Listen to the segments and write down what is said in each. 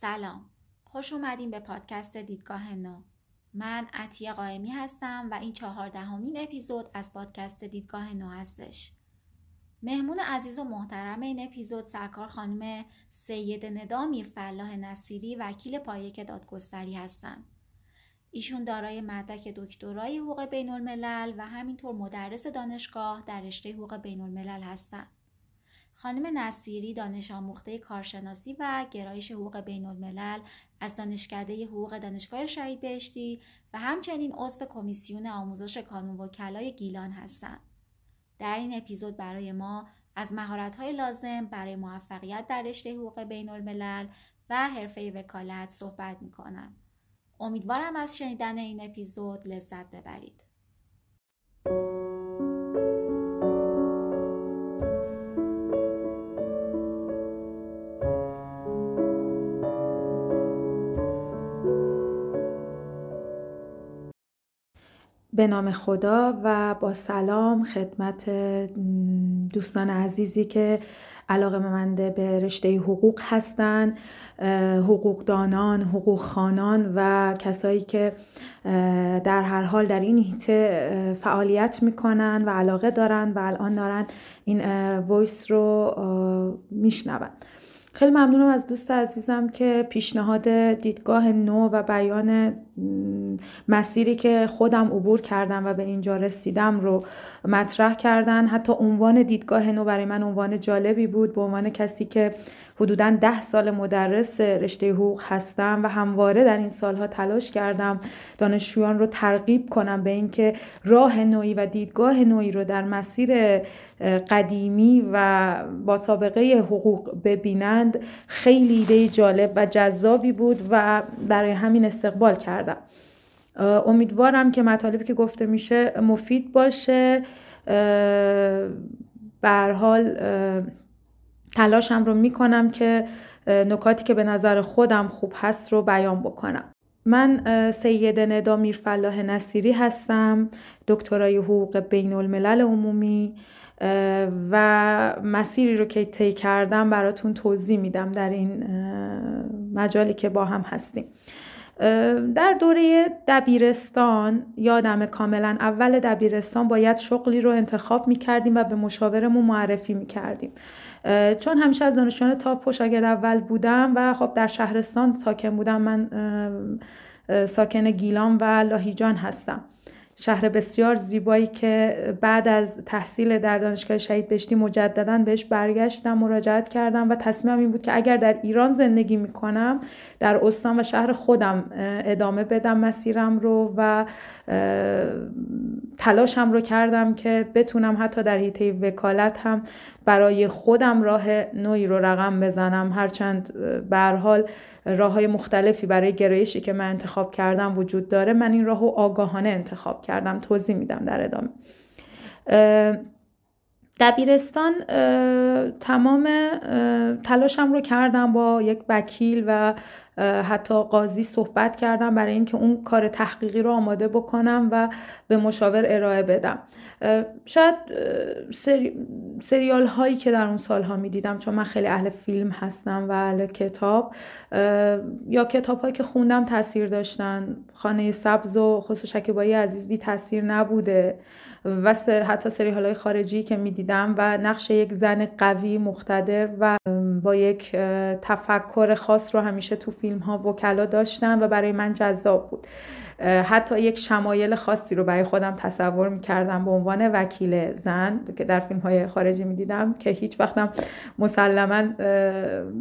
سلام. خوش اومدین به پادکست دیدگاه نو. من عطیه قائمی هستم و این چهاردهمین اپیزود از پادکست دیدگاه نو هستش. مهمون عزیز و محترم این اپیزود سرکار خانم سید ندا میرفلاح نصیری وکیل پایک دادگستری هستند ایشون دارای مدرک دکترای حقوق بین الملل و همینطور مدرس دانشگاه در رشته حقوق بین الملل هستند خانم نصیری دانش آموخته کارشناسی و گرایش حقوق بین الملل از دانشکده حقوق دانشگاه شهید بهشتی و همچنین عضو کمیسیون آموزش کانون وکلای گیلان هستند. در این اپیزود برای ما از مهارت‌های لازم برای موفقیت در رشته حقوق بین الملل و حرفه وکالت صحبت می‌کنم. امیدوارم از شنیدن این اپیزود لذت ببرید. به نام خدا و با سلام خدمت دوستان عزیزی که علاقه منده به رشته حقوق هستند حقوقدانان حقوق خانان و کسایی که در هر حال در این هیته فعالیت می‌کنن و علاقه دارن و الان دارن این ویس رو میشنون. خیلی ممنونم از دوست عزیزم که پیشنهاد دیدگاه نو و بیان مسیری که خودم عبور کردم و به اینجا رسیدم رو مطرح کردن. حتی عنوان دیدگاه نو برای من عنوان جالبی بود. به عنوان کسی که حدودا ده سال مدرس رشته حقوق هستم و همواره در این سالها تلاش کردم دانشجویان رو ترغیب کنم به اینکه راه نوعی و دیدگاه نوعی رو در مسیر قدیمی و با سابقه حقوق ببینند. خیلی ایده جالب و جذابی بود و برای همین استقبال کردم. امیدوارم که مطالبی که گفته میشه مفید باشه. به حال تلاشم رو می‌کنم که نکاتی که به نظر خودم خوب هست رو بیان بکنم. من سید ندا میرفلاح نصیری هستم دکترای حقوق بین الملل عمومی و مسیری رو که طی کردم براتون توضیح میدم در این مجالی که با هم هستیم. در دوره دبیرستان یادم کاملا اول دبیرستان باید شغلی رو انتخاب می‌کردیم و به مشاورمون معرفی می‌کردیم. چون همیشه از دانشجویان تاپ و اول بودم و خب در شهرستان ساکن بودم من ساکن گیلان و لاهیجان هستم. شهر بسیار زیبایی که بعد از تحصیل در دانشگاه شهید بهشتی مجددا بهش برگشتم مراجعت کردم و تصمیمم این بود که اگر در ایران زندگی می‌کنم در استان و شهر خودم ادامه بدم مسیرم رو و تلاشم رو کردم که بتونم حتی در حیطه وکالت هم برای خودم راه نوعی رو رقم بزنم. هرچند به حال راه های مختلفی برای گرایشی که من انتخاب کردم وجود داره من این راه آگاهانه انتخاب کردم توضیح میدم در ادامه. دبیرستان تمام تلاشم رو کردم با یک وکیل و حتی قاضی صحبت کردم برای اینکه اون کار تحقیقی رو آماده بکنم و به مشاور ارائه بدم. شاید سری... سریال هایی که در اون سالها می دیدم چون من خیلی اهل فیلم هستم و اهل کتاب یا کتاب هایی که خوندم تاثیر داشتن. خانه سبز و خصوص شکیبایی عزیز بی تاثیر نبوده و حتی سری های خارجی که می‌دیدم و نقش یک زن قوی مقتدر و با یک تفکر خاص رو همیشه تو فیلم ها وکلا داشتن و برای من جذاب بود. حتی یک شمایل خاصی رو برای خودم تصور می‌کردم به عنوان وکیل زن که در فیلم های خارجی می‌دیدم که هیچ وقتم مسلما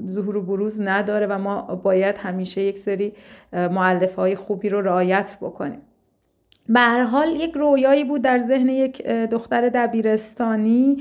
ظهور و بروز نداره و ما باید همیشه یک سری معلفه های خوبی رو رعایت بکنیم. به هر حال یک رویایی بود در ذهن یک دختر دبیرستانی.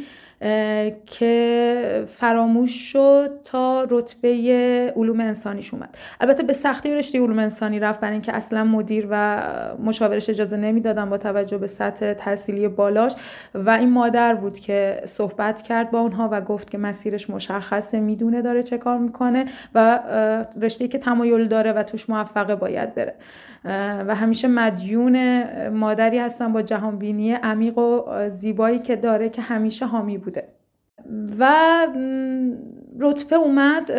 که فراموش شد تا رتبه علوم انسانیش اومد. البته به سختی رشته علوم انسانی رفت برای اینکه اصلا مدیر و مشاورش اجازه نمی‌دادن با توجه به سطح تحصیلی بالاش. و این مادر بود که صحبت کرد با اونها و گفت که مسیرش مشخصه می‌دونه داره چه کار می‌کنه و رشته که تمایل داره و توش موفقه باید بره. و همیشه مدیون مادری هستم با جهانبینی عمیق و زیبایی که داره که همیشه حامی بوده. و رتبه اومد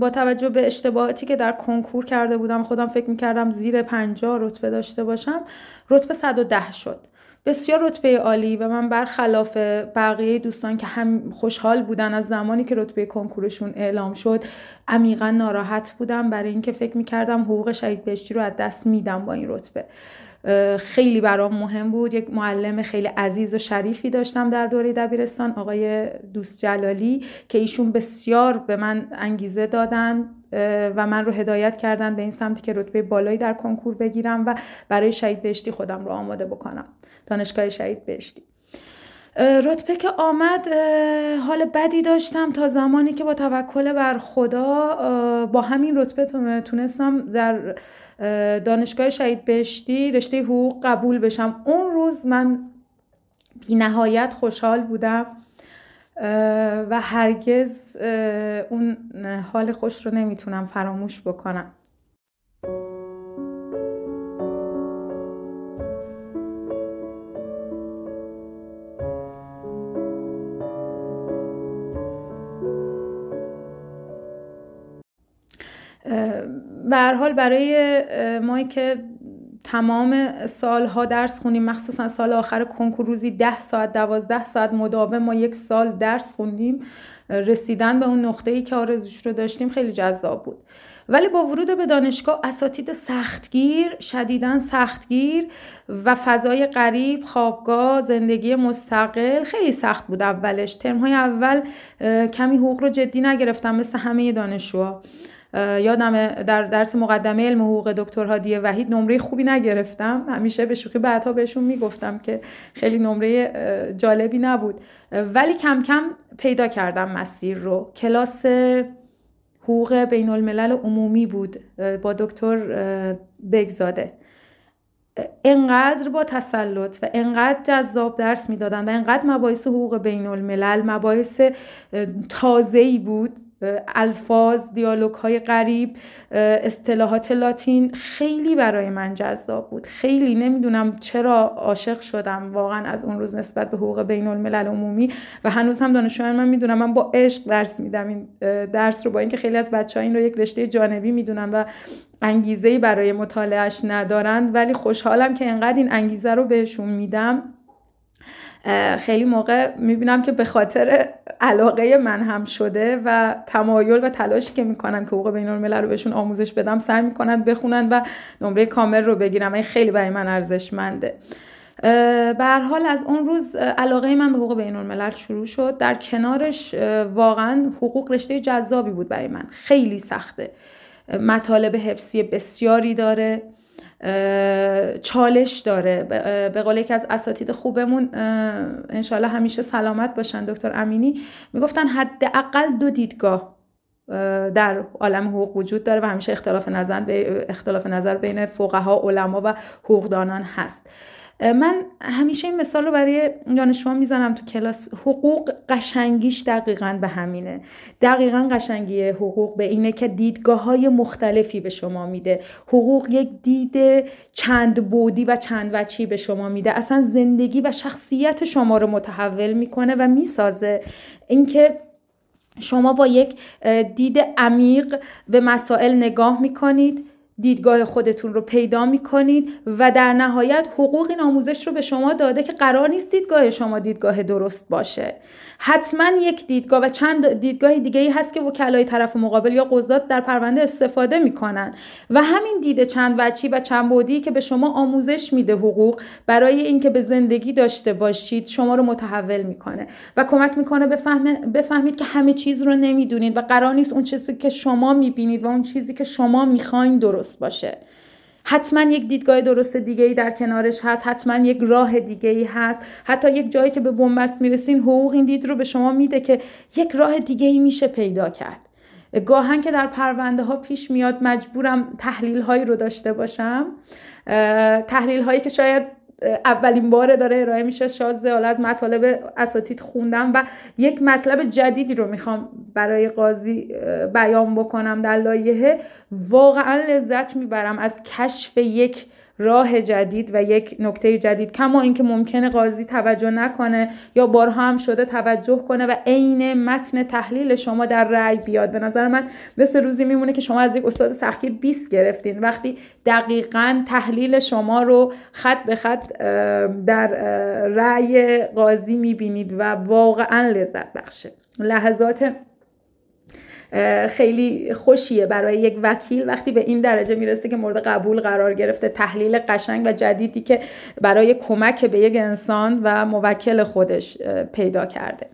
با توجه به اشتباهاتی که در کنکور کرده بودم خودم فکر می‌کردم زیر پنجاه رتبه داشته باشم رتبه 110 شد. بسیار رتبه عالی و من برخلاف بقیه دوستان که هم خوشحال بودن از زمانی که رتبه کنکورشون اعلام شد عمیقا ناراحت بودم. برای اینکه فکر می‌کردم حقوق شهید بهشتی رو از دست میدم با این رتبه. خیلی برام مهم بود. یک معلم خیلی عزیز و شریفی داشتم در دوره دبیرستان آقای دوست جلالی که ایشون بسیار به من انگیزه دادن و من رو هدایت کردن به این سمتی که رتبه بالایی در کنکور بگیرم و برای شهید بهشتی خودم رو آماده بکنم. دانشگاه شهید بهشتی. رتبه که آمد حال بدی داشتم تا زمانی که با توکل بر خدا با همین رتبه تونستم در دانشگاه شهید بهشتی رشته حقوق قبول بشم. اون روز من بی نهایت خوشحال بودم و هرگز اون حال خوش رو نمی‌تونم فراموش بکنم. به حال برای ما که تمام سالها درس خونیم مخصوصا سال آخر کنکور روزی ده ساعت دوازده ساعت مداوم ما یک سال درس خوندیم رسیدن به اون نقطه ای که آرزوش رو داشتیم خیلی جذاب بود. ولی با ورود به دانشگاه اساتید سختگیر شدیدا سختگیر و فضای غریب خوابگاه زندگی مستقل خیلی سخت بود اولش. ترم های اول کمی حقوق رو جدی نگرفتم مثل همه دانشجوها. یادم در درس مقدمه علم حقوق دکتر هادی وحید نمره خوبی نگرفتم. همیشه به شوخی بعدها بهشون می‌گفتم که خیلی نمره جالبی نبود. ولی کم کم پیدا کردم مسیر رو. کلاس حقوق بین الملل عمومی بود با دکتر بگزاده. انقدر با تسلط و انقدر جذاب درس می‌دادن و انقدر مباحث حقوق بین الملل مباحث تازه‌ای بود الفاظ دیالوگ های غریب اصطلاحات لاتین خیلی برای من جذاب بود. خیلی نمی‌دونم چرا عاشق شدم واقعا از اون روز نسبت به حقوق بین الملل عمومی و هنوز هم دانشجویان من می‌دونم من با عشق درس میدم. این درس رو با اینکه خیلی از بچه ها این رو یک رشته جانبی می‌دونن و انگیزه برای مطالعهش ندارند ولی خوشحالم که انقدر این انگیزه رو بهشون میدم. خیلی موقع می‌بینم که به خاطر علاقه من هم شده و تمایل و تلاشی که می‌کنم که حقوق بین الملل رو بهشون آموزش بدم سعی می‌کنن بخونن و نمره کامل رو بگیرم. این خیلی برای من ارزشمنده. به حال از اون روز علاقه من به حقوق بین الملل شروع شد. در کنارش واقعا حقوق رشته جذابی بود برای من. خیلی سخته. مطالب حفظی بسیاری داره. چالش داره. به قول یکی از اساتید خوبمون انشالله همیشه سلامت باشن دکتر امینی. می‌گفتن حداقل دو دیدگاه در عالم حقوق وجود داره و همیشه اختلاف نظر اختلاف نظر بین فقها علما و حقوقدانان هست. من همیشه این مثال رو برای دانشجوها می‌زنم تو کلاس. حقوق قشنگیش دقیقا به همینه. دقیقا قشنگی حقوق به اینه که دیدگاه های مختلفی به شما میده. حقوق یک دید چند بودی و چند وچی به شما میده. اصلا زندگی و شخصیت شما رو متحول می‌کنه و می‌سازه. اینکه شما با یک دید عمیق به مسائل نگاه می‌کنید. دیدگاه خودتون رو پیدا می‌کنید و در نهایت حقوق این آموزش رو به شما داده که قرار نیست دیدگاه شما دیدگاه درست باشه. حتما یک دیدگاه و چند دیدگاه دیگه ای هست که وکلای طرف مقابل یا قضات در پرونده استفاده می‌کنن. و همین دید چند وچی و چند بودی که به شما آموزش میده حقوق برای اینکه به زندگی داشته باشید شما رو متحول می‌کنه. و کمک می‌کنه بفهمید که همه چیز رو نمی‌دونید و قرار نیست اون چیزی که شما می‌بینید و اون چیزی که شما می‌خواین درست باشه. حتما یک دیدگاه درست دیگه ای در کنارش هست حتما یک راه دیگه ای هست. حتی یک جایی که به بنبست می‌رسین حقوق این دید رو به شما میده که یک راه دیگه ای میشه پیدا کرد. گاهن که در پرونده ها پیش میاد مجبورم تحلیل هایی رو داشته باشم. تحلیل هایی که شاید اولین باره داره ارائه میشه. شازه حالا از مطالب اساتید خوندم و یک مطلب جدیدی رو می‌خوام برای قاضی بیان بکنم. در لایحه واقعا لذت می‌برم از کشف یک راه جدید و یک نکته جدید کما اینکه ممکنه قاضی توجه نکنه یا بارها هم شده توجه کنه و عین متن تحلیل شما در رأی بیاد. به نظر من مثل روزی میمونه که شما از یک استاد سخیر 20 گرفتین. وقتی دقیقا تحلیل شما رو خط به خط در رأی قاضی می‌بینید و واقعا لذت بخشه. لحظات خیلی خوشیه برای یک وکیل وقتی به این درجه می‌رسه که مورد قبول قرار گرفته تحلیل قشنگ و جدیدی که برای کمک به یک انسان و موکل خودش پیدا کرده.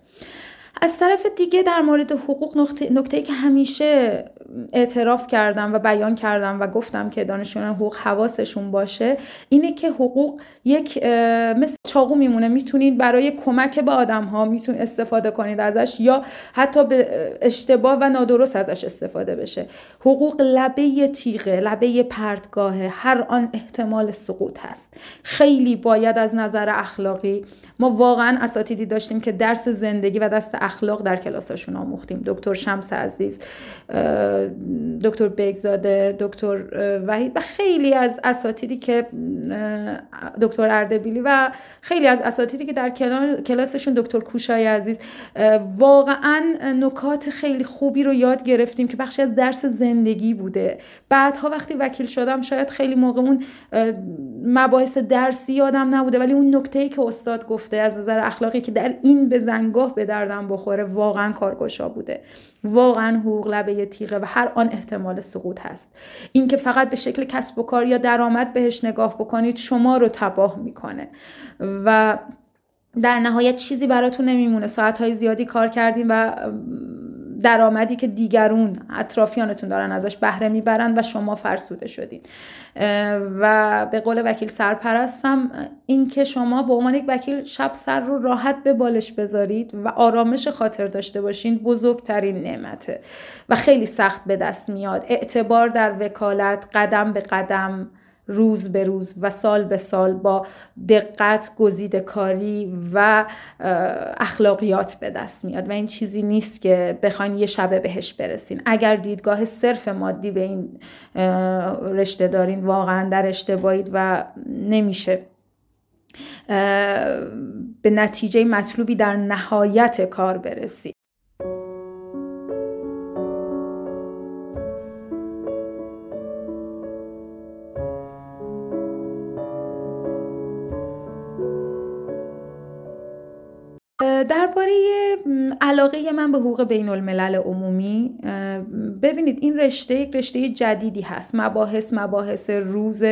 از طرف دیگه در مورد حقوق نکته که همیشه اعتراف کردم و بیان کردم و گفتم که دانشجویان حقوق حواسشون باشه اینه که حقوق یک مثل چاقو میمونه. می‌تونید برای کمک به آدم ها می‌تونید استفاده کنید ازش یا حتی به اشتباه و نادرست ازش استفاده بشه. حقوق لبه تیغه لبه پرتگاه هر آن احتمال سقوط هست. خیلی باید از نظر اخلاقی ما واقعا اساتیدی داشتیم که درس زندگی و دست اخلاق در کلاساشون آموختیم. دکتر شمس عزیز دکتر بگزاده دکتر وحید و خیلی از اساتیدی که دکتر اردبیلی و خیلی از اساتیدی که در کلاسشون دکتر کوشای عزیز. واقعا نکات خیلی خوبی رو یاد گرفتیم که بخشی از درس زندگی بوده. بعدها وقتی وکیل شدم شاید خیلی موقع اون مباحث درسی یادم نبوده ولی اون نکته ای که استاد گفته از نظر اخلاقی که در این به زنگاه به دردم بخوره واقعا کارگشا بوده. واقعا حقوق لبه تیغه و هر آن احتمال سقوط هست. اینکه فقط به شکل کسب و کار یا درآمد بهش نگاه بکنید شما رو تباه می‌کنه. و در نهایت چیزی براتون نمیمونه. ساعت زیادی کار کردیم و درآمدی که دیگرون اطرافیانتون دارن ازش بهره می‌برن و شما فرسوده شدین. و به قول وکیل سرپرستم این که شما به عنوان یک وکیل شب سر رو راحت به بالش بذارید و آرامش خاطر داشته باشین بزرگترین نعمته. و خیلی سخت به دست میاد. اعتبار در وکالت قدم به قدم روز به روز و سال به سال با دقت گزید کاری و اخلاقیات به دست میاد و این چیزی نیست که بخواین یه شبه بهش برسین. اگر دیدگاه صرف مادی به این رشته دارین واقعا در اشتباهید و نمیشه به نتیجه مطلوبی در نهایت کار برسید তারপরে ইয়ে علاقه من به حقوق بین الملل عمومی ببینید این رشته یک رشته جدیدی هست. مباحث مباحث روز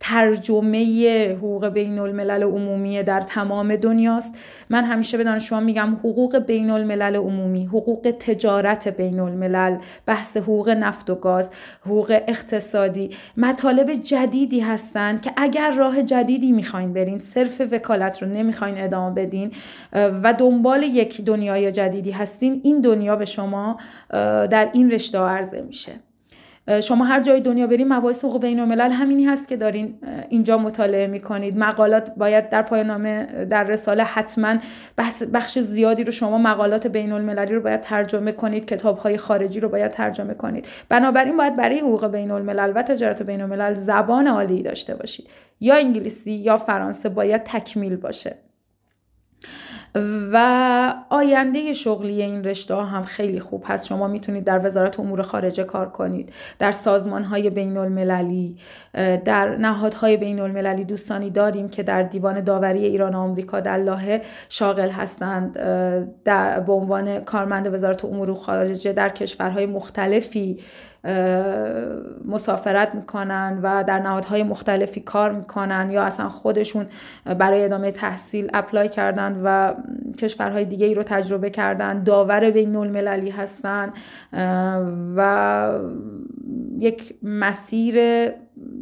ترجمه حقوق بین الملل عمومی در تمام دنیاست. من همیشه به دانشجویان میگم حقوق بین الملل عمومی حقوق تجارت بین الملل بحث حقوق نفت و گاز حقوق اقتصادی. مطالب جدیدی هستند که اگر راه جدیدی می‌خواین برین صرف وکالت رو نمی‌خواین ادامه بدین و دنبال یک دنیای جدیدی هستین این دنیا به شما در این رشته عرضه میشه. شما هر جای دنیا برین مباحث حقوق بین الملل همینی هست که دارین اینجا مطالعه می‌کنید. مقالات باید در پایان نامه در رساله حتما بخش زیادی رو شما مقالات بین المللی رو باید ترجمه کنید کتاب های خارجی رو باید ترجمه کنید. بنابراین باید برای حقوق بین الملل و تجارت بین الملل زبان عالی داشته باشید. یا انگلیسی یا فرانسه باید تکمیل باشه. و آینده شغلی این رشته ها هم خیلی خوب هست. شما می‌تونید در وزارت امور خارجه کار کنید در سازمان های بین المللی در نهادهای بین المللی دوستانی داریم که در دیوان داوری ایران و آمریکا در لاهه شاغل هستند در به عنوان کارمند وزارت امور خارجه در کشورهای مختلفی مسافرت می‌کنن و در نهادهای مختلفی کار می‌کنن یا اصلا خودشون برای ادامه تحصیل اپلای کردن و کشورهای دیگه ای رو تجربه کردن داور بین المللی هستن و یک مسیر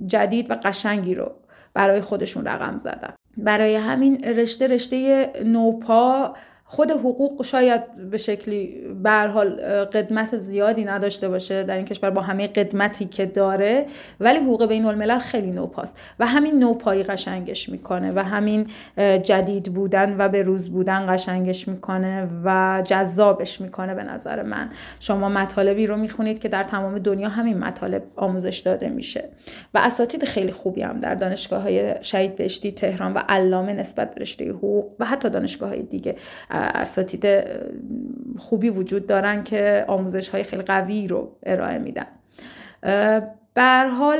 جدید و قشنگی رو برای خودشون رقم زدن. برای همین رشته رشته نوپا خود حقوق شاید به شکلی به حال قدمت زیادی نداشته باشه در این کشور با همه قدمتی که داره ولی حقوق بین الملل خیلی نوپاست و همین نوپایی قشنگش می‌کنه و همین جدید بودن و به روز بودن قشنگش می‌کنه و جذابش می‌کنه به نظر من. شما مطالبی رو می‌خونید که در تمام دنیا همین مطالب آموزش داده میشه. و اساتید خیلی خوبی هم در دانشگاه های شهید بهشتی تهران و علامه نسبت به رشته حقوق و حتی دانشگاه های دیگه اساتید خوبی وجود دارن که آموزش های خیلی قوی رو ارائه میدن. به حال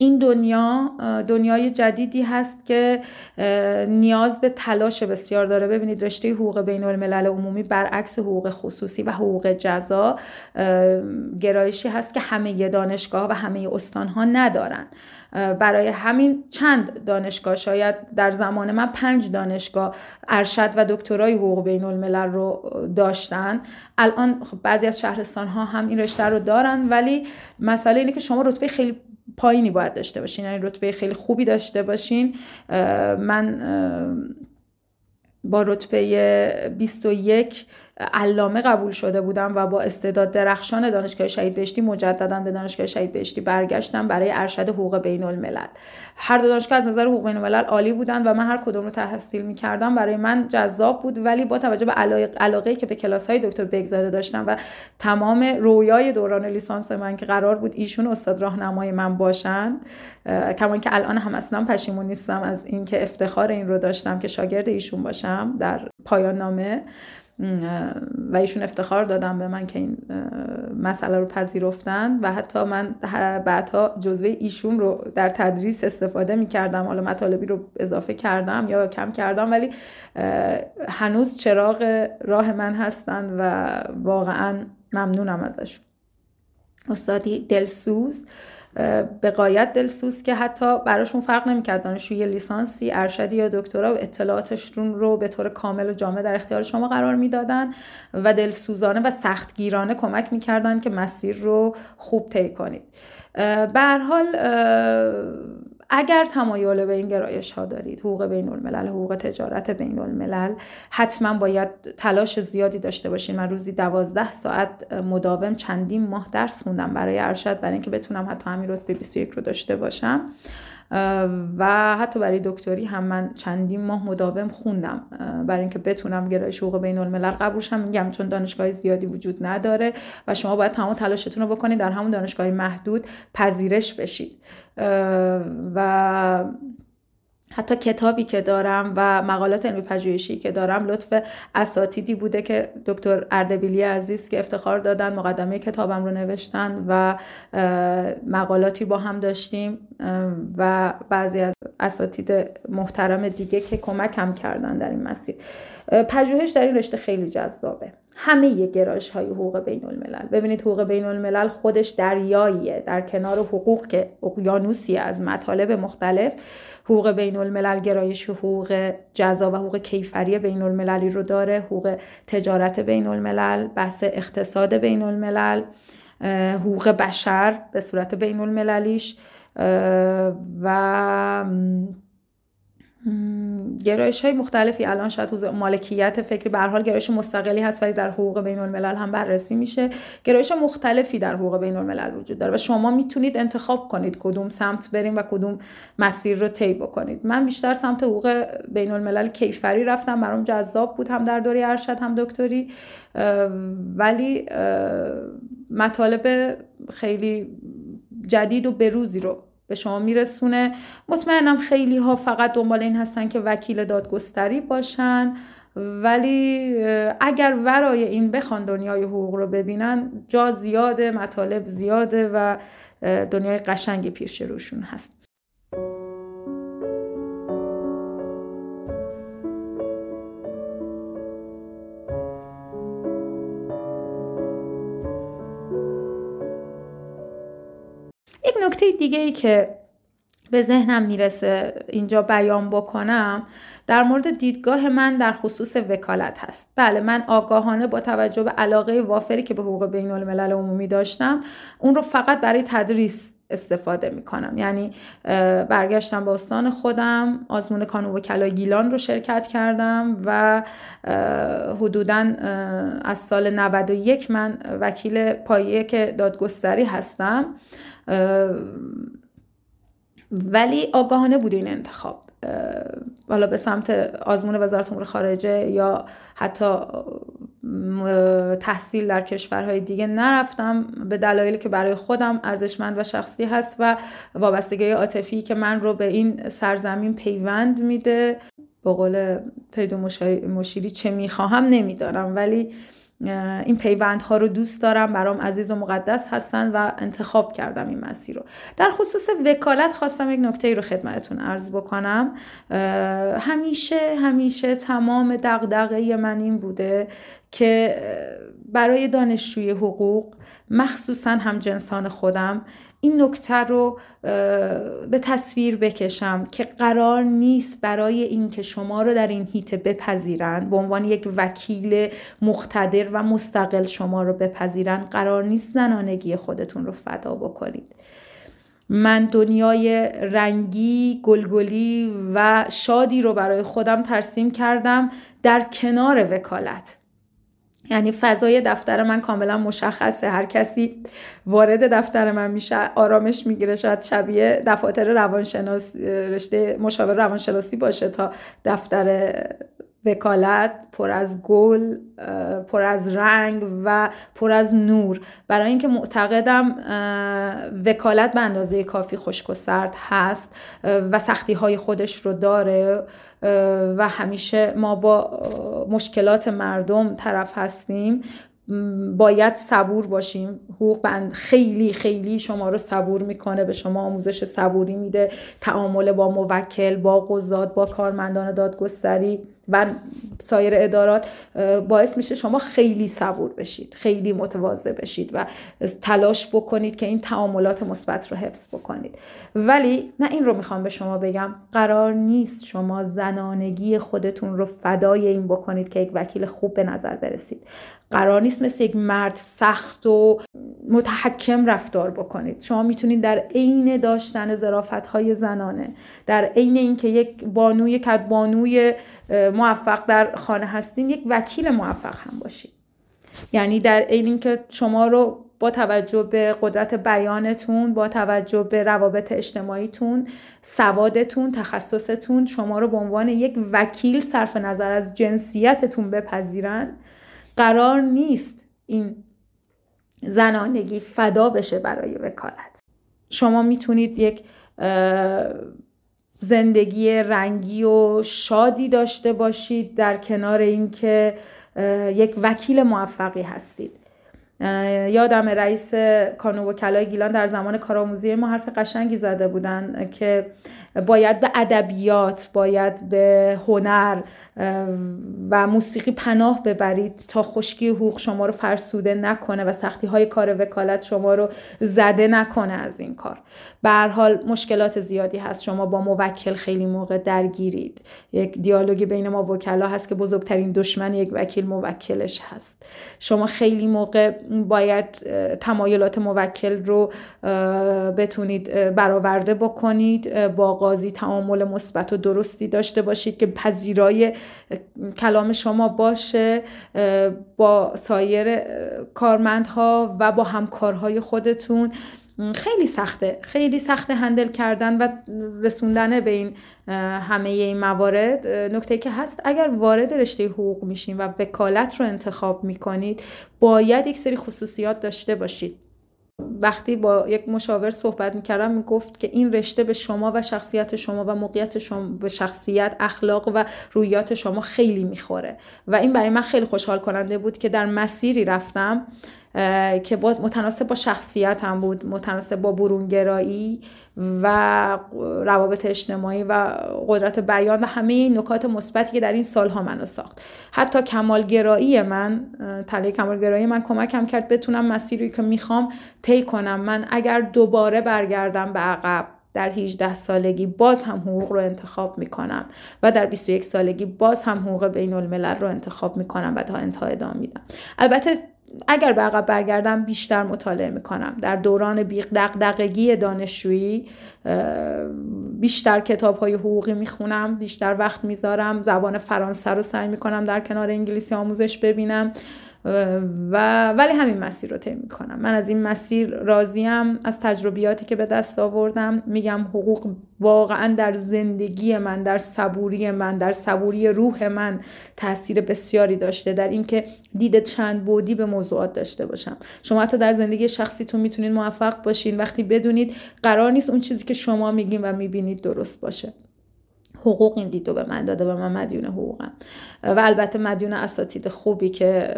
این دنیا دنیای جدیدی هست که نیاز به تلاش بسیار داره. ببینید رشته حقوق بین الملل عمومی برعکس حقوق خصوصی و حقوق جزا گرایشی هست که همه دانشگاه و همه استانها ندارن. برای همین چند دانشگاه شاید در زمان من پنج دانشگاه ارشد و دکترای حقوق بین الملل رو داشتن. الان خب بعضی از شهرستان ها هم این رشته رو دارن ولی مسئله اینه که شما رتبه خیلی پایینی باید داشته باشین یعنی رتبه خیلی خوبی داشته باشین. من با رتبه 21 علامه قبول شده بودم و با استعداد درخشان دانشگاه شهید بهشتی مجددا به دانشگاه شهید بهشتی برگشتم برای ارشد حقوق بین الملل هر دو دانشگاه از نظر حقوق بین الملل عالی بودند و من هر کدوم رو تحصیل می کردم برای من جذاب بود ولی با توجه به علاقه که به کلاس های دکتر بگزاده داشتم و تمام رویای دوران لیسانس من که قرار بود ایشون استاد راهنمای من باشند کما که الان هم اصلا پشیمون نیستم از اینکه افتخار این رو داشتم که شاگرد ایشون باشم در پایان نامه. و ایشون افتخار دادم به من که این مسئله رو پذیرفتن و حتی من بعدها جزوه ایشون رو در تدریس استفاده می کردم حالا مطالبی رو اضافه کردم یا کم کردم ولی هنوز چراغ راه من هستن و واقعا ممنونم ازشون. استادی دلسوز به قایت دلسوز که حتی براشون فرق نمی‌کرد. دانشجوی لیسانسی ارشدی یا دکترا اتطلاعاتشون رو به طور کامل و جامع در اختیار شما قرار می‌دادن و دلسوزانه و سختگیرانه کمک می‌کردن که مسیر رو خوب طی کنید. به حال اگر تمایل به این گرایش ها دارید حقوق بین الملل حقوق تجارت بین الملل حتما باید تلاش زیادی داشته باشین. من روزی دوازده ساعت مداوم چندین ماه درس خوندم برای ارشد برای اینکه بتونم حتی همین رتبه 21 رو داشته باشم. و حتی برای دکتری هم من چندین ماه مداوم خوندم برای اینکه بتونم گرایش حقوق بین الملل قبول شم. میگم چون دانشگاه زیادی وجود نداره و شما باید تمام تلاشتون رو بکنید در همون دانشگاه محدود پذیرش بشید. و حتی کتابی که دارم و مقالات علمی پژوهشی که دارم لطف اساتیدی بوده که دکتر اردبیلی عزیز که افتخار دادن مقدمه کتابم رو نوشتن و مقالاتی با هم داشتیم و بعضی از اساتید محترم دیگه که کمک هم کردن در این مسیر. پژوهش در این رشته خیلی جذابه. همه گرایش های حقوق بین الملل ببینید حقوق بین الملل خودش دریاییه. در کنار حقوق که اقیانوسی از مطالب مختلف حقوق بین الملل گرایش حقوق جزا و حقوق کیفری بین المللی رو داره. حقوق تجارت بین الملل بحث اقتصاد بین الملل حقوق بشر به صورت بین المللیش و گرایش های مختلفی الان شاید حوزه مالکیت فکری به حال گرایش مستقلی هست ولی در حقوق بین الملل هم بررسی میشه. گرایش مختلفی در حقوق بین الملل وجود داره و شما می‌تونید انتخاب کنید کدوم سمت بریم و کدوم مسیر رو طی بکنید. من بیشتر سمت حقوق بین الملل کیفری رفتم. برام جذاب بود هم در دوره ارشد هم دکتری. ولی مطالب خیلی جدید و بروزی رو به شما میرسونه. مطمئنم خیلی ها فقط دنبال این هستن که وکیل دادگستری باشن. ولی اگر ورای این بخوان دنیای حقوق رو ببینن جا زیاده مطالب زیاده و دنیای قشنگی پیش روشون هست. دیگه ای که به ذهنم می‌رسه اینجا بیان بکنم در مورد دیدگاه من در خصوص وکالت هست. بله من آگاهانه با توجه به علاقه وافری که به حقوق بین الملل عمومی داشتم اون رو فقط برای تدریس استفاده می‌کنم. یعنی برگشتم به استان خودم آزمون کانون وکلای گیلان رو شرکت کردم و حدودا از سال 91 من وکیل پایه که دادگستری هستم. ولی آگاهانه بود این انتخاب. حالا به سمت آزمون وزارت امور خارجه یا حتی تحصیل در کشورهای دیگه نرفتم. به دلایلی که برای خودم ارزشمند و شخصی هست و وابستگی عاطفی که من رو به این سرزمین پیوند میده. به قول پریدو مشیری چه می‌خواهم نمیدارم ولی این پیوندها رو دوست دارم برام عزیز و مقدس هستن و انتخاب کردم این مسیر رو. در خصوص وکالت خواستم یک نکته رو خدمتتون عرض بکنم. همیشه همیشه تمام دغدغه من این بوده که برای دانشجوی حقوق مخصوصا هم جنسان خودم این نکته رو به تصویر بکشم که قرار نیست برای اینکه شما رو در این هیته بپذیرند به عنوان یک وکیل مقتدر و مستقل شما رو بپذیرند قرار نیست زنانگی خودتون رو فدا بکنید. من دنیای رنگی گلگلی و شادی رو برای خودم ترسیم کردم در کنار وکالت. یعنی فضای دفتر من کاملا مشخصه. هر کسی وارد دفتر من میشه آرامش می‌گیره شاید شبیه دفاتر روانشناس رشته مشاور روانشناسی باشه تا دفتر وکالت پر از گل پر از رنگ و پر از نور. برای اینکه معتقدم وکالت به اندازه کافی خشک و سرد هست و سختی های خودش رو داره و همیشه ما با مشکلات مردم طرف هستیم. باید صبور باشیم. حقوق خیلی خیلی شما رو صبور می‌کنه به شما آموزش صبوری میده. تعامل با موکل با قضات با کارمندان دادگستری. و سایر ادارات باعث میشه شما خیلی صبور بشید خیلی متواضع بشید و تلاش بکنید که این تعاملات مثبت رو حفظ بکنید. ولی من این رو می‌خوام به شما بگم قرار نیست شما زنانگی خودتون رو فدای این بکنید که یک وکیل خوب به نظر برسید. قرار نیست مثل یک مرد سخت و متحکم رفتار بکنید. شما می‌تونید در عین داشتن زرافت های زنانه در عین اینکه یک بانوی بانوی موفق در خانه هستین یک وکیل موفق هم باشید یعنی در عین اینکه شما رو با توجه به قدرت بیانتون با توجه به روابط اجتماعیتون سوادتون تخصصتون شما رو به عنوان یک وکیل صرف نظر از جنسیتتون بپذیرن قرار نیست این زنانگی فدا بشه برای وکالت. شما می‌تونید یک زندگی رنگی و شادی داشته باشید در کنار اینکه یک وکیل موفقی هستید. یادم رئیس کانون وکلای گیلان در زمان کارآموزی ما حرف قشنگی زده بودن که باید به ادبیات باید به هنر و موسیقی پناه ببرید تا خشکی حقوق شما رو فرسوده نکنه و سختی های کار وکالت شما رو زده نکنه از این کار. به حال مشکلات زیادی هست. شما با موکل خیلی موقع درگیرید. یک دیالوگی بین ما وکلا هست که بزرگترین دشمن یک وکیل موکلش هست. شما خیلی موقع باید تمایلات موکل رو بتونید برآورده بکنید با قاضی تعامل مثبت و درستی داشته باشید که پذیرای کلام شما باشه با سایر کارمندها و با همکارهای خودتون. خیلی سخته خیلی سخته هندل کردن و رسوندن به این همه این موارد. نکته که هست اگر وارد رشته حقوق میشین و وکالت رو انتخاب می‌کنید باید یک سری خصوصیات داشته باشید. وقتی با یک مشاور صحبت می‌کردم می‌گفت که این رشته به شما و شخصیت شما و موقعیت شما به شخصیت اخلاق و رویات شما خیلی می‌خوره. و این برای من خیلی خوشحال کننده بود که در مسیری رفتم که با متناسب با شخصیتم بود متناسب با برونگرایی و روابط اجتماعی و قدرت بیان و همه این نکات مثبتی که در این سالها منو ساخت. حتی کمالگرایی من تله کمالگرایی من کمکم کرد بتونم مسیری که می‌خوام طی کنم. من اگر دوباره برگردم به عقب در 18 سالگی باز هم حقوق رو انتخاب می‌کنم و در 21 سالگی باز هم حقوق بین الملل رو انتخاب می‌کنم و تا انتها ادامه میدم. البته اگر به عقب برگردم بیشتر مطالعه می‌کنم. در دوران بیق دقدقگی دانشجویی بیشتر کتاب های حقوقی می‌خونم بیشتر وقت می‌ذارم زبان فرانسه رو سعی می‌کنم در کنار انگلیسی آموزش ببینم. و ولی همین مسیر رو طی می‌کنم. من از این مسیر راضیم از تجربیاتی که به دست آوردم. میگم حقوق واقعا در زندگی من در صبوری من در صبوری روح من تاثیر بسیاری داشته در اینکه دید چند بودی به موضوعات داشته باشم. شما حتی در زندگی شخصیتون می‌تونید موفق باشین. وقتی بدونید قرار نیست اون چیزی که شما میگین و می‌بینید درست باشه. حقوق این دیدو به من داده و من مدیون حقوقم. و البته مدیون اساتید خوبی که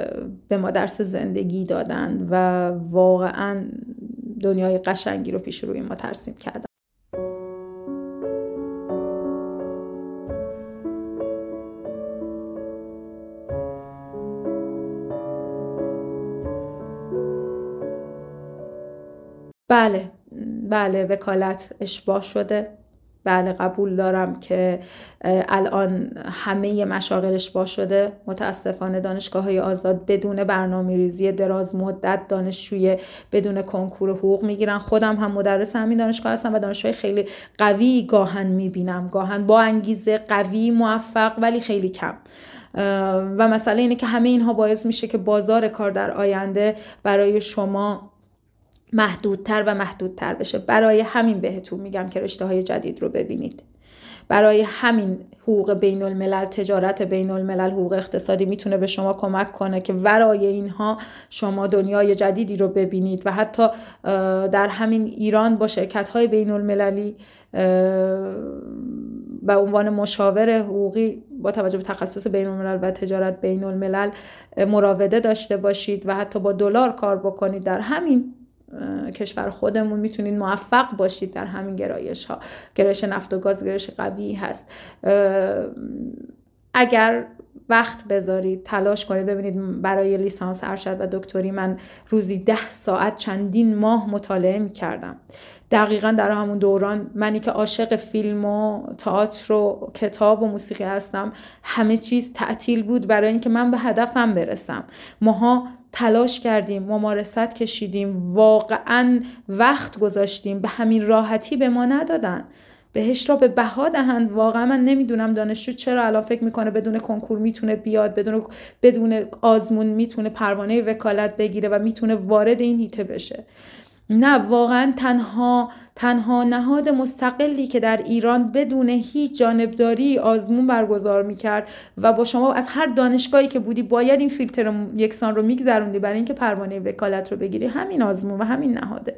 به ما درس زندگی دادن و واقعا دنیای قشنگی رو پیش روی ما ترسیم کردن. بله بله وکالت اشباه شده. بله قبول دارم که الان همه مشاغلش با شده. متاسفانه دانشگاه های آزاد بدون برنامه ریزی دراز مدت دانشجوی بدون کنکور حقوق می‌گیرن. خودم هم مدرس همین دانشگاه هستم و دانشجوی خیلی قوی گاهن می‌بینم. گاهن با انگیزه قوی موفق ولی خیلی کم. و مسئله اینه که همه اینها باعث میشه که بازار کار در آینده برای شما محدودتر و محدودتر بشه. برای همین بهتون میگم که رشته های جدید رو ببینید. برای همین حقوق بین الملل تجارت بین الملل حقوق اقتصادی می‌تونه به شما کمک کنه که ورای اینها شما دنیای جدیدی رو ببینید و حتی در همین ایران با شرکت های بین المللی به عنوان مشاور حقوقی با توجه به تخصص بین الملل و تجارت بین الملل مراوده داشته باشید و حتی با دلار کار بکنید. در همین کشور خودمون می‌تونید موفق باشید در همین گرایش ها گرایش نفت و گاز گرایش قوی هست. اگر وقت بذارید تلاش کنید. ببینید برای لیسانس ارشد و دکتری من روزی ده ساعت چندین ماه مطالعه می کردم دقیقا در همون دوران منی که عاشق فیلم و تئاتر و کتاب و موسیقی هستم همه چیز تعطیل بود برای اینکه من به هدفم برسم. ماها تلاش کردیم ممارست کشیدیم واقعا وقت گذاشتیم به همین راحتی به ما ندادن. بهش را به بها دهند. واقعا من نمی‌دونم دانشجو چرا الان فکر می‌کنه بدون کنکور می‌تونه بیاد بدون بدون آزمون می‌تونه پروانه وکالت بگیره و می‌تونه وارد این هیته بشه. نه واقعا تنها تنها نهاد مستقلی که در ایران بدون هیچ جانبداری آزمون برگزار می‌کرد و با شما از هر دانشگاهی که بودی باید این فیلتر یکسان رو میگذروندی برای اینکه پروانه وکالت رو بگیری. همین آزمون و همین نهاده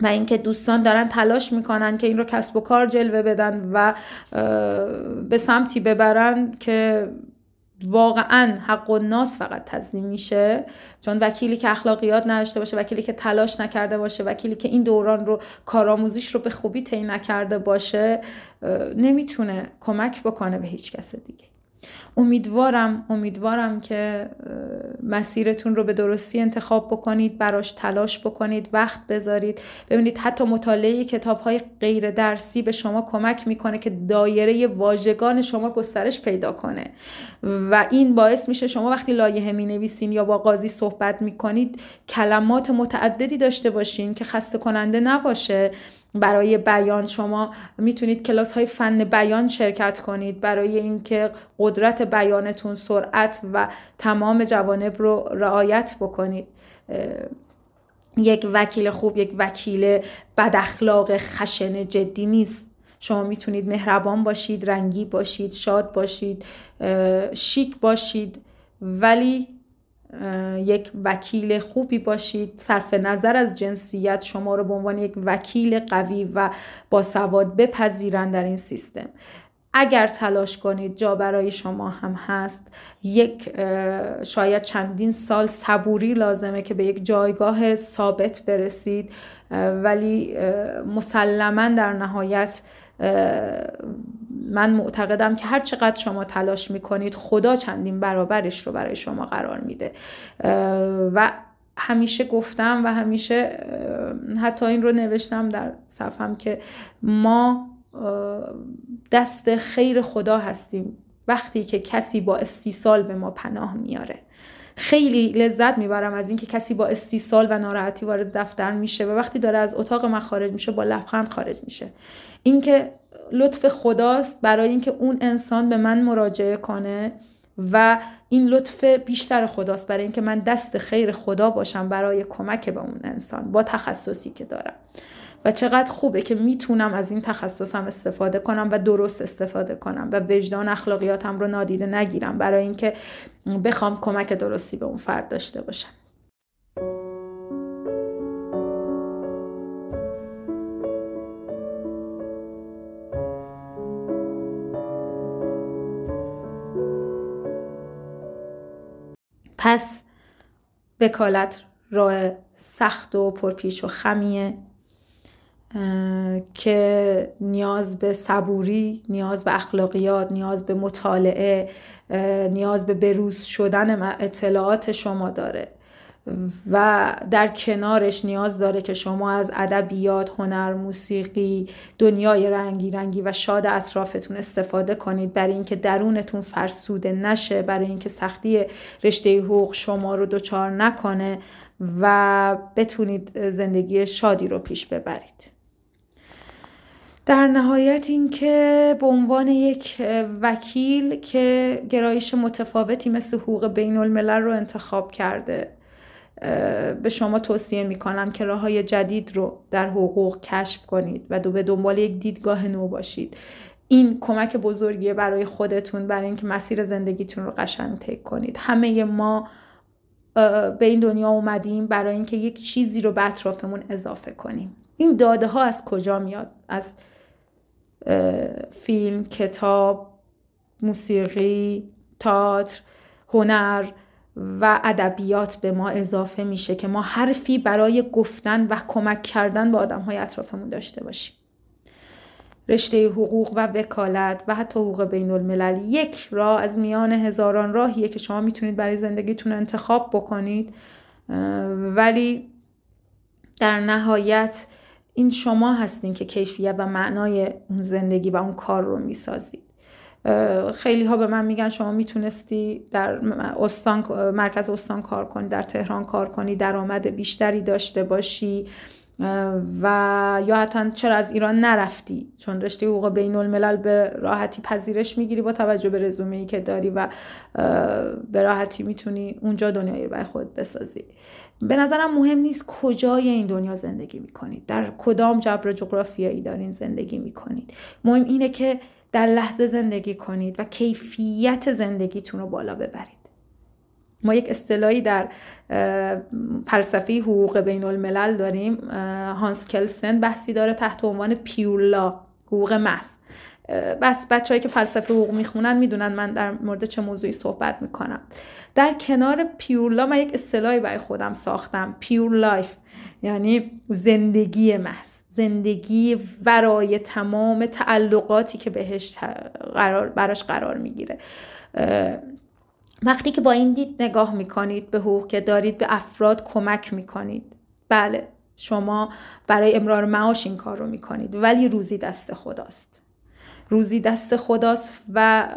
و اینکه دوستان دارن تلاش می‌کنن که این رو کسب و کار جلوه بدن و به سمتی ببرن که واقعا حق و ناس فقط تضمین میشه. چون وکیلی که اخلاقیات نداشته باشه وکیلی که تلاش نکرده باشه وکیلی که این دوران رو کارآموزیش رو به خوبی طی نکرده باشه نمی‌تونه کمک بکنه به هیچ کس دیگه. امیدوارم امیدوارم که مسیرتون رو به درستی انتخاب بکنید براش تلاش بکنید وقت بذارید. ببینید حتی مطالعه کتاب های غیر درسی به شما کمک می‌کنه که دایره واژگان شما گسترش پیدا کنه. و این باعث میشه شما وقتی لایحه می نویسین یا با قاضی صحبت می‌کنید کلمات متعددی داشته باشین که خسته کننده نباشه. برای بیان شما می‌تونید کلاس های فن بیان شرکت کنید. برای اینکه قدرت بیانتون سرعت و تمام جوانب رو رعایت بکنید. یک وکیل خوب یک وکیل بد اخلاق خشن جدی نیست. شما می‌تونید مهربان باشید رنگی باشید شاد باشید شیک باشید. ولی یک وکیل خوبی باشید. صرف نظر از جنسیت شما رو به عنوان یک وکیل قوی و با سواد بپذیرن در این سیستم. اگر تلاش کنید جا برای شما هم هست. یک شاید چندین سال صبوری لازمه که به یک جایگاه ثابت برسید. ولی مسلما در نهایت من معتقدم که هر چقدر شما تلاش می‌کنید خدا چندین برابرش رو برای شما قرار میده. و همیشه گفتم و همیشه حتی این رو نوشتم در صفم که ما دست خیر خدا هستیم وقتی که کسی با استیصال به ما پناه میاره. خیلی لذت می‌برم از اینکه کسی با استیصال و ناراحتی وارد دفتر میشه و وقتی داره از اتاق من خارج میشه با لبخند خارج میشه. اینکه لطف خداست برای اینکه اون انسان به من مراجعه کنه و این لطف بیشتر خداست برای اینکه من دست خیر خدا باشم برای کمک به اون انسان با تخصصی که دارم. و چقدر خوبه که می‌تونم از این تخصصم استفاده کنم و درست استفاده کنم و وجدان اخلاقیاتم رو نادیده نگیرم برای اینکه بخوام کمک درستی به اون فرد داشته باشم. پس وکالت راه سخت و پرپیش و خمیه که نیاز به صبوری نیاز به اخلاقیات نیاز به مطالعه نیاز به بروز شدن اطلاعات شما داره. و در کنارش نیاز داره که شما از ادبیات، هنر، موسیقی، دنیای رنگی رنگی و شاد اطرافتون استفاده کنید برای اینکه درونتون فرسوده نشه برای اینکه سختی رشته حقوق شما رو دچار نکنه و بتونید زندگی شادی رو پیش ببرید. در نهایت اینکه به عنوان یک وکیل که گرایش متفاوتی مثل حقوق بین الملل رو انتخاب کرده به شما توصیه می‌کنم که راه های جدید رو در حقوق کشف کنید و دو به دنبال یک دیدگاه نو باشید. این کمک بزرگیه برای خودتون برای اینکه مسیر زندگیتون رو قشنگ تک کنید. همه ما به این دنیا اومدیم برای اینکه یک چیزی رو به اطرافمون اضافه کنیم. این داده ها از کجا میاد؟ از فیلم کتاب موسیقی تئاتر هنر و ادبیات به ما اضافه میشه که ما حرفی برای گفتن و کمک کردن به آدم های اطرافمون داشته باشیم. رشته حقوق و وکالت و حتی حقوق بین الملل یک راه از میان هزاران راهیه که شما می‌تونید برای زندگیتون انتخاب بکنید. ولی در نهایت این شما هستین که کیفیت و معنای اون زندگی و اون کار رو می‌سازید. خیلی ها به من میگن شما می‌تونستی در استان مرکز استان کار کنی در تهران کار کنی درآمد بیشتری داشته باشی. و یا حتی چرا از ایران نرفتی؟ چون رشته حقوق بین الملل به راحتی پذیرش می‌گیری با توجه به رزومه ای که داری و به راحتی می‌تونی اونجا دنیایی رو برای خود بسازی. به نظرم مهم نیست کجای این دنیا زندگی می‌کنید. در کدام جبر جغرافیایی دارین زندگی می‌کنید. مهم اینه که در لحظه زندگی کنید و کیفیت زندگیتون رو بالا ببرید. ما یک اصطلاحی در فلسفه حقوق بین الملل داریم هانس کلسن بحثی داره تحت عنوان پیولا حقوق محض. بس بچههایی که فلسفه حقوق می‌خونن می‌دونن من در مورد چه موضوعی صحبت می‌کنم. در کنار pure law من یک اصطلاحی برای خودم ساختم. pure life یعنی زندگی محض. زندگی ورای تمام تعلقاتی که بهش قرار براش قرار می‌گیره. وقتی که با این دید نگاه می‌کنید به حقوق که دارید به افراد کمک می‌کنید. بله شما برای امرار معاش این کار رو می‌کنید ولی روزی دست خداست. روزی دست خداست و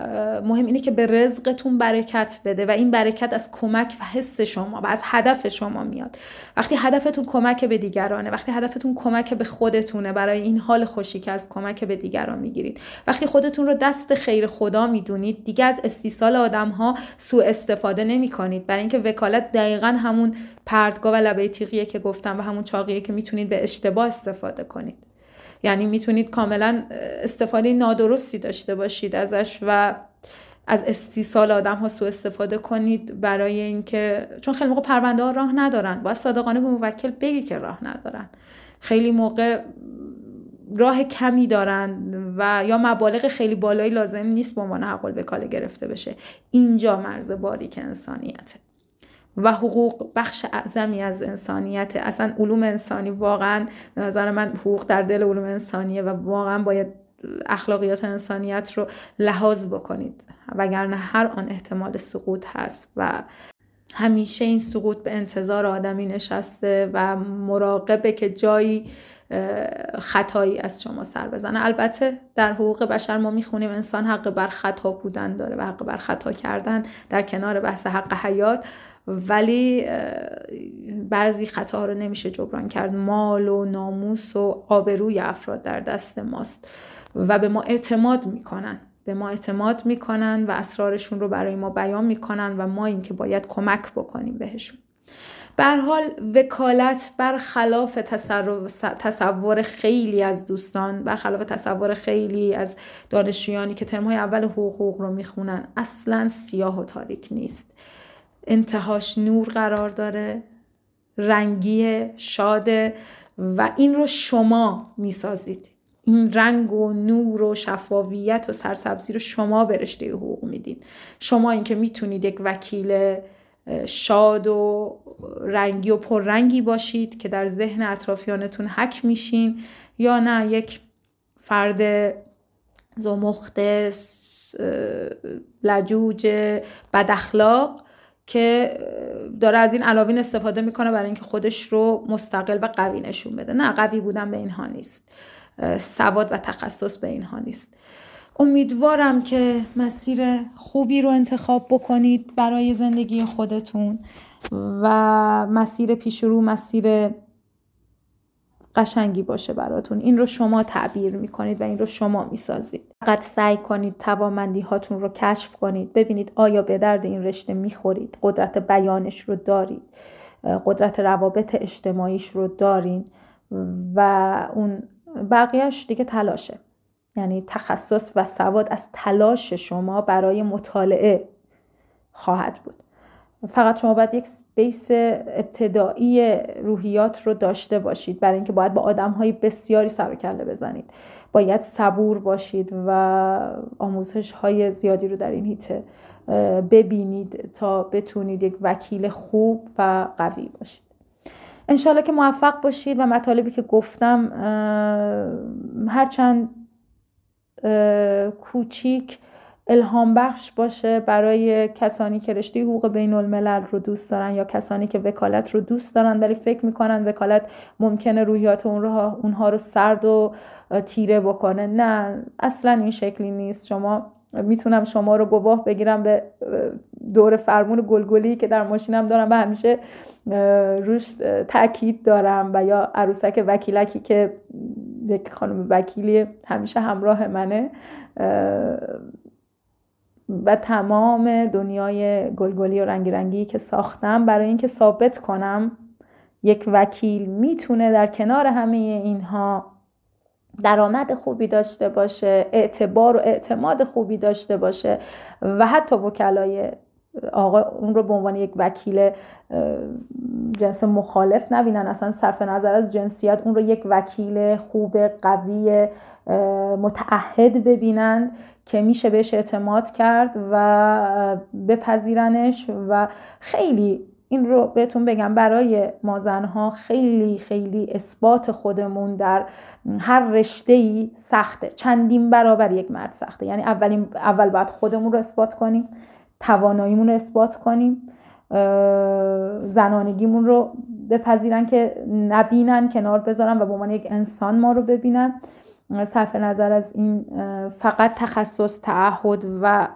مهم اینه که به رزقتون برکت بده و این برکت از کمک و حس شما و از هدف شما میاد. وقتی هدفتون کمک به دیگرانه وقتی هدفتون کمک به خودتونه برای این حال خوشی که از کمک به دیگران می‌گیرید. وقتی خودتون رو دست خیر خدا می‌دونید دیگه از استیصال آدم ها سوء استفاده نمی کنید برای اینکه وکالت دقیقا همون پردگاه و لبه تیغیه که گفتم و همون چاقیه که می‌تونید به اشتباه استفاده کنید. یعنی می‌تونید کاملا استفاده نادرستی داشته باشید ازش و از استیصال آدم ها سو استفاده کنید برای اینکه چون خیلی موقع پرونده ها راه ندارن. باید صادقانه به موکل بگی که راه ندارن. خیلی موقع راه کمی دارن و یا مبالغ خیلی بالایی لازم نیست به عنوان حق کاله گرفته بشه. اینجا مرز باریک انسانیته. و حقوق بخش اعظمی از انسانیت اصلا علوم انسانی واقعا به نظر من حقوق در دل علوم انسانیه و واقعا باید اخلاقیات انسانیت رو لحاظ بکنید. وگرنه هر آن احتمال سقوط هست و همیشه این سقوط به انتظار آدمی نشسته و مراقبه که جایی خطایی از شما سر بزنه. البته در حقوق بشر ما می‌خونیم انسان حق بر خطا بودن داره و حق بر خطا کردن در کنار بحث حق حیات. ولی بعضی خطاها رو نمیشه جبران کرد. مال و ناموس و آبروی افراد در دست ماست و به ما اعتماد می‌کنن. به ما اعتماد می‌کنن و اسرارشون رو برای ما بیان می‌کنن و ما این که باید کمک بکنیم بهشون. به حال وکالت برخلاف تصور خیلی از دوستان برخلاف تصور خیلی از دانشجویانی که ترمهای اول حقوق رو می‌خونن اصلا سیاه و تاریک نیست. انتهاش نور قرار داره رنگی شاده و این رو شما می‌سازید. این رنگ و نور و شفافیت و سرسبزی رو شما به رشته حقوق می‌دید شما اینکه می‌تونید یک وکیل شاد و رنگی و پررنگی باشید که در ذهن اطرافیانتون حک میشین یا نه یک فرد زمخت لجوج بداخلاق که داره از این علاوین استفاده می‌کنه برای اینکه خودش رو مستقل و قوی نشون بده. نه قوی بودن به اینها نیست. سواد و تخصص به اینها نیست. امیدوارم که مسیر خوبی رو انتخاب بکنید برای زندگی خودتون و مسیر پیش رو مسیر قشنگی باشه براتون. این رو شما تعبیر می‌کنید و این رو شما می‌سازید. فقط سعی کنید توامندی هاتون رو کشف کنید. ببینید آیا به درد این رشته می‌خورید. قدرت بیانش رو دارید. قدرت روابط اجتماعیش رو دارین و اون بقیهش دیگه تلاشه. یعنی تخصص و سواد از تلاش شما برای مطالعه خواهد بود. فقط شما باید یک بیس ابتدایی روحیات رو داشته باشید. برای اینکه باید با آدم های بسیاری سر و کله بزنید. باید صبور باشید و آموزش های زیادی رو در این هیته ببینید تا بتونید یک وکیل خوب و قوی باشید. انشالله که موفق باشید و مطالبی که گفتم هرچند کوچیک الهام بخش باشه برای کسانی که رشته حقوق بین الملل رو دوست دارن یا کسانی که وکالت رو دوست دارن ولی فکر می‌کنن وکالت ممکنه روحیات اونها رو سرد و تیره بکنه. نه اصلا این شکلی نیست. شما می‌تونم شما رو گواه بگیرم به دور فرمون گلگلی که در ماشینم دارم و همیشه روش تاکید دارم و یا عروسک وکیلکی که یک خانم وکیلی همیشه همراه منه و تمام دنیای گلگلی و رنگی رنگی که ساختم برای اینکه ثابت کنم یک وکیل می‌تونه در کنار همه اینها درآمد خوبی داشته باشه اعتبار و اعتماد خوبی داشته باشه و حتی وکلای آقا اون رو به عنوان یک وکیل جنس مخالف نبینن. اصلا صرف نظر از جنسیت اون رو یک وکیل خوب قوی متعهد ببینند که میشه بهش اعتماد کرد و بپذیرنش و خیلی این رو بهتون بگم برای ما زنها خیلی خیلی اثبات خودمون در هر رشته ای سخته. چندین برابر یک مرد سخته. یعنی اولین اول باید خودمون رو اثبات کنیم. تواناییمون رو اثبات کنیم زنانگیمون رو بپذیرن که نبینن کنار بذارن و به عنوان یک انسان ما رو ببینن. صرف نظر از این فقط تخصص تعهد و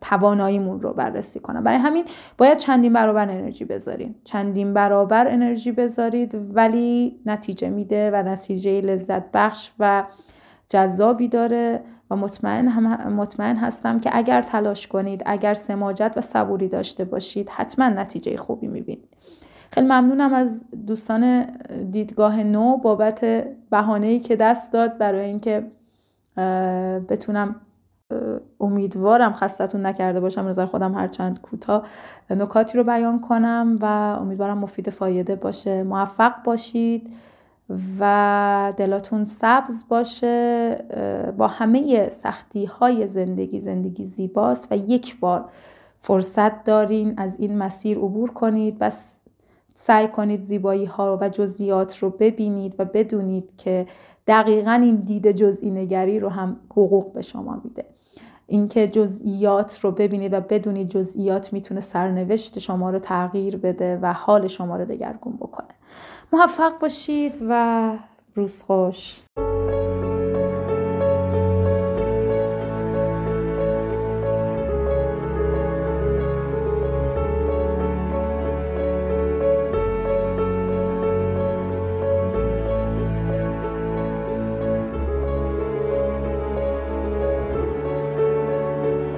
تواناییمون رو بررسی کنم برای همین باید چندین برابر انرژی بذارید چندین برابر انرژی بذارید ولی نتیجه میده و نتیجه لذت بخش و جذابی داره. و مطمئن, هم مطمئن هستم که اگر تلاش کنید اگر سماجت و صبوری داشته باشید حتما نتیجه خوبی می‌بینید. خیلی ممنونم از دوستان دیدگاه نو بابت بهانه‌ای که دست داد. برای اینکه بتونم امیدوارم خستتون نکرده باشم. نظر خودم هرچند کوتاه نکاتی رو بیان کنم و امیدوارم مفید فایده باشه. موفق باشید. و دلاتون سبز باشه با همه سختی های زندگی زندگی زیباست و یک بار فرصت دارین از این مسیر عبور کنید بس سعی کنید زیبایی ها و جزئیات رو ببینید و بدونید که دقیقا این دید جزئی نگری رو هم حقوق به شما میده. اینکه جزئیات رو ببینید و بدونید جزئیات می‌تونه سرنوشت شما رو تغییر بده و حال شما رو دگرگون بکنه. موفق باشید و روز خوش.